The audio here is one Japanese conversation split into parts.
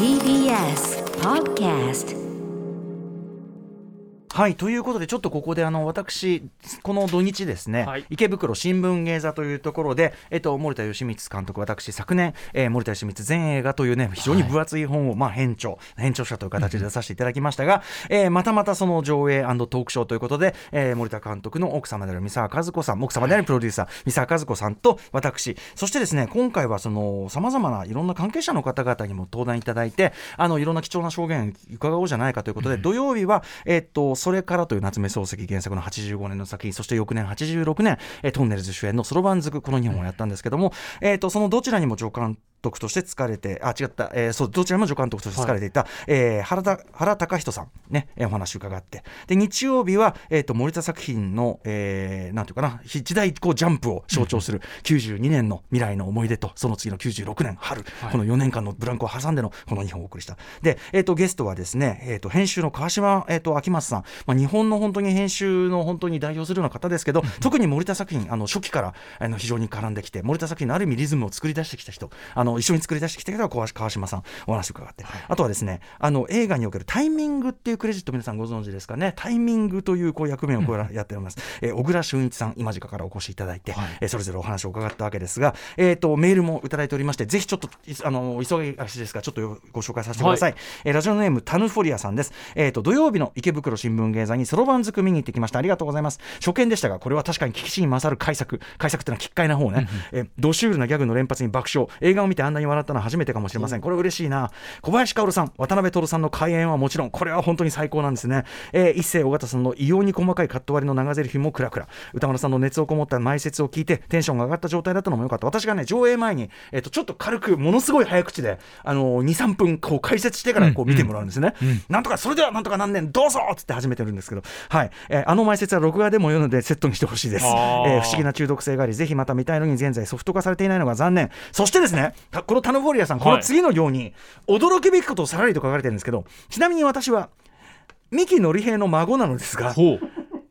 TBS Podcast はいということでちょっとここであの私この土日ですね、はい。池袋新聞芸座というところで、えっと、森田義満監督私昨年、えー森田義満全映画というね非常に分厚い本を、まあ、編著編著者という形で出させていただきましたが、えーまたまたその上映トークショーということで、えー森田監督の奥様である三沢和子さん奥様であるプロデューサー、三沢和子さんと私。そしてですね今回はそのさまざまないろんな関係者の方々にも登壇いただいてあのいろんな貴重な証言伺おうじゃないかということで、土曜日は、えっとそそれからという夏目漱石原作の85年の作品そして翌年86年、えートンネルズ主演のそろばんずくこの2本をやったんですけども、えっとそのどちらにも助監督として疲れてあ違った、えーそうどちらも助監督として疲れていた、えー原田原隆人さんね、えーお話伺って。で日曜日は、えー、と森田作品の、えーなんていうかな時代こうジャンプを象徴する92年の未来の思い出とその次の96年春、この4年間のブランクを挟んでのこの2本をお送りした。で、えー、とゲストはですね、えー、と編集の川島、えー、と秋松さん、まあ、日本の本当に編集の本当に代表するような方ですけど、特に森田作品あの初期からあの非常に絡んできて森田作品のある意味リズムを作り出してきた人。あの一緒に作り出してきた人は川川島さんお話を伺って、あとはですねあの映画におけるタイミングっていうクレジット皆さんご存知ですかね。タイミングというこう役目をこうややっております、えー小倉俊一さん今時からお越しいただいて、えーそれぞれお話を伺ったわけですが、えー、とメールもいただいておりましてぜひちょっといあの急ぎ足ですがちょっとご紹介させてください、えーラジオネームタヌフォリアさんです、えー、と土曜日の池袋新聞芸座にそろばんずく見に行ってきました。ありがとうございます。初見でしたがこれは確かに危機シーン勝る改作。改作ってのは奇怪な方ね、えードシュールなギャグの連発に爆笑。映画を見てあんなに笑ったのは初めてかもしれません。これ嬉しいな。小林薫さん渡辺徹さんの開演はもちろんこれは本当に最高なんですね、えー一世尾形さんの異様に細かいカット割りの長ゼリフもクラクラ。歌丸さんの熱をこもった前説を聞いてテンションが上がった状態だったのもよかった。私がね上映前に、えー、とちょっと軽くものすごい早口であの23分こう解説してからこう見てもらうんですね、なんとかそれではなんとか何年どうぞっつって始めてるんですけど。はい、えーあの前説は録画でも読むのでセットにしてほしいです、えあー。ー不思議な中毒性がありぜひまた見たいのに現在ソフト化されていないのが残念。そしてですねたこのタヌフォリアさんこの次のように驚くべきことをさらりと書かれてるんですけどちなみに私は三木のり平の孫なのですが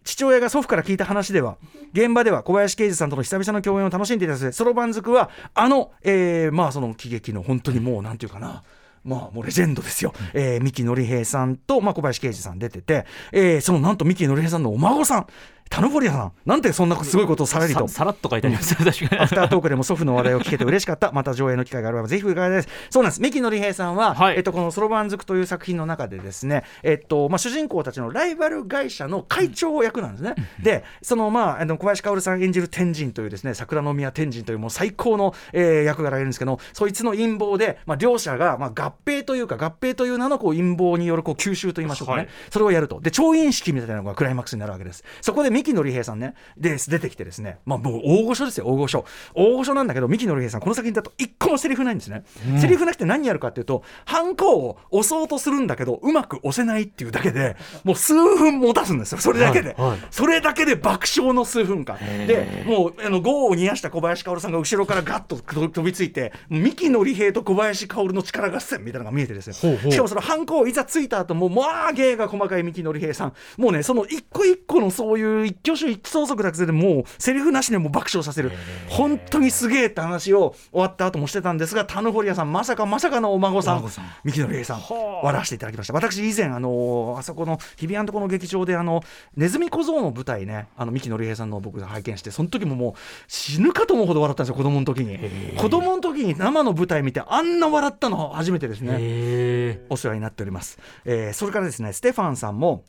父親が祖父から聞いた話では現場では小林啓司さんとの久々の共演を楽しんでいたそうでそろばんずくはあの、えーまあその喜劇の本当にもうなんていうかなまあもうレジェンドですよ、えー、三木のり平さんと、まあ、小林啓司さん出てて、えーそのなんと三木のり平さんのお孫さんタヌフォリアさんなんてそんなすごいことをさらりとささらっと書いてあります確かにアフタートークでも祖父の話題を聞けて嬉しかった。また上映の機会があればぜひ伺いです。そうなんです。三木のり平さんは、はいえっと、このそろばんずくという作品の中でですね、えっと、まあ、主人公たちのライバル会社の会長役なんですね。で、その、まあ、あの、小林薫さん演じる天神というですね、桜宮天神というもう最高の、えー役柄がいるんですけど、そいつの陰謀で、まあ、両者が、まあ、合併というか、合併という名のこう陰謀によるこう吸収と言いましょうかね、はいそれをやると。で、調印式みたいなのがクライマックスになるわけです。そこで三木のり平さんね、で出てきてですね、まあ、もう大御所ですよ、大御所。大御所なんだけど、三木のり平さん、この作品だと一個もセリフないんですね。セリフなくて何やるかっていうと、ハンコを押そうとするんだけど、うまく押せないっていうだけで、もう数分持たすんですよ、それだけで。はいはいそれだけで爆笑の数分間。で、もう、あの、業を煮やした小林薫さんが後ろからガッと飛びついて、三木のり平と小林薫の力合戦みたいなのが見えてですね。ほうほうしかもそのハンコをいざついた後も、まあ、芸が細かい三木のり平さん。もうね、その一個一個のそういう一挙手一投足だけでもう、セリフなしでもう爆笑させる。本当にすげえって話を終わった後もしてたんですが、タヌホリアさん、まさかまさかのお孫さん、三木のり平さん、はあ笑わせていただきました。私以前、あのあそこの日比谷のところの劇場で、あの、ネズミ小僧の舞台ね、あの、三木のり平さんの僕が拝見して、その時ももう死ぬかと思うほど笑ったんですよ、子供の時に。子供の時に生の舞台見て、あんな笑ったの初めてですね。へお世話になっております。えーそれからですね、ステファンさんも、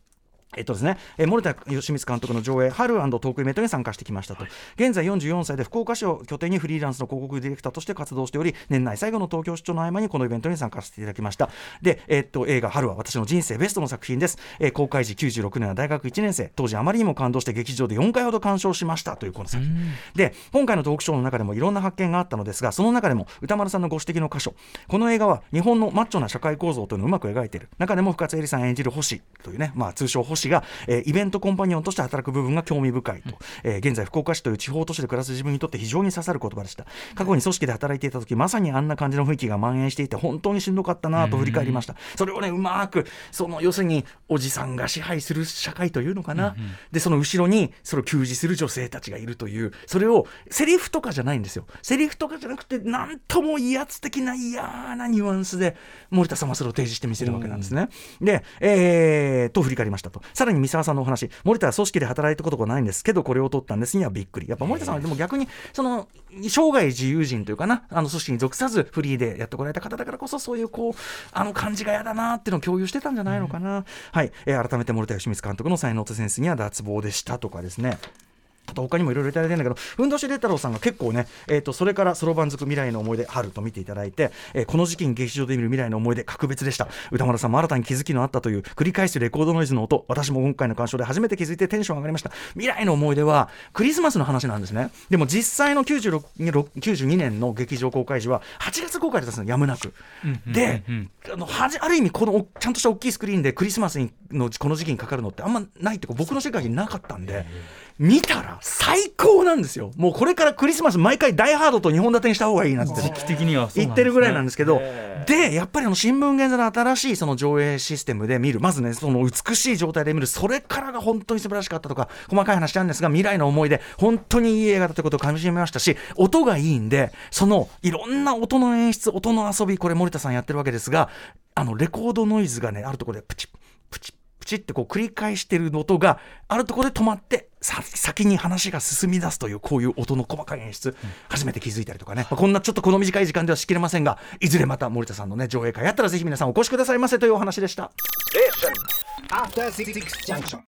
えっとですね、えー森田義満監督の上映、春トークイベントに参加してきましたと、現在44歳で福岡市を拠点にフリーランスの広告ディレクターとして活動しており、年内最後の東京出張の合間にこのイベントに参加させていただきました。で、えっと映画、春は私の人生ベストの作品です。えー公開時96年は大学1年生、当時あまりにも感動して劇場で4回ほど鑑賞しましたというこの作品。で、今回のトークショーの中でもいろんな発見があったのですが、その中でも歌丸さんのご指摘の箇所、この映画は日本のマッチョな社会構造というのをうまく描いている。中でも深津絵里さん演じる星というね、まあ通称星市が、えーイベントコンパニオンとして働く部分が興味深いと、えー現在福岡市という地方都市で暮らす自分にとって非常に刺さる言葉でした過去に組織で働いていた時まさにあんな感じの雰囲気が蔓延していて本当にしんどかったなと振り返りました。それをねうまくその要するにおじさんが支配する社会というのかな、でその後ろにそれを給仕する女性たちがいるというそれをセリフとかじゃないんですよ。セリフとかじゃなくてなんとも威圧的な嫌なニュアンスで森田さんはそれを提示してみせるわけなんですね。で、えー、と振り返りましたとさらに三沢さんのお話。森田は組織で働いたことがないんですけどこれを取ったんです。にはびっくり。やっぱ森田さんはでも逆にその生涯自由人というかな。あの組織に属さずフリーでやってこられた方だからこそそういうこうあの感じが嫌だなっていうのを共有してたんじゃないのかな、はい、えー改めて森田義満監督の才能とセンスには脱帽でしたとかですねあと他にもいろいろいただいてるんだけど、ふんどしで太郎さんが結構ね、えー、とそれからそろばんづく未来の思い出、春と見ていただいて、えーこの時期に劇場で見る未来の思い出、格別でした。歌丸さんも新たに気づきのあったという、繰り返すレコードノイズの音、私も今回の鑑賞で初めて気づいてテンション上がりました。未来の思い出は、クリスマスの話なんですね。でも実際の96 92年の劇場公開時は、8月公開だったんですよ、やむなく。で、あのはじある意味このおちゃんとした大きいスクリーンでクリスマスにのこの時期にかかるのってあんまないって僕の世界になかったんで見たら最高なんですよ。もうこれからクリスマス毎回「ダイ・ハード」と2本立てにした方がいいなって時期的には言ってるぐらいなんですけど。へでやっぱりあの新聞現在の新しいその上映システムで見る。まずねその美しい状態で見る。それからが本当に素晴らしかったとか細かい話なんですが未来の思い出本当にいい映画だということをかみしめましたし音がいいんでそのいろんな音の演出音の遊びこれ森田さんやってるわけですがあのレコードノイズがねあるところでプチップチってこう繰り返してる音があるところで止まってさ先に話が進み出すというこういう音の細かい演出、初めて気づいたりとかね、まあこんなちょっとこの短い時間ではしきれませんがいずれまた森田さんのね上映会やったらぜひ皆さんお越しくださいませというお話でした。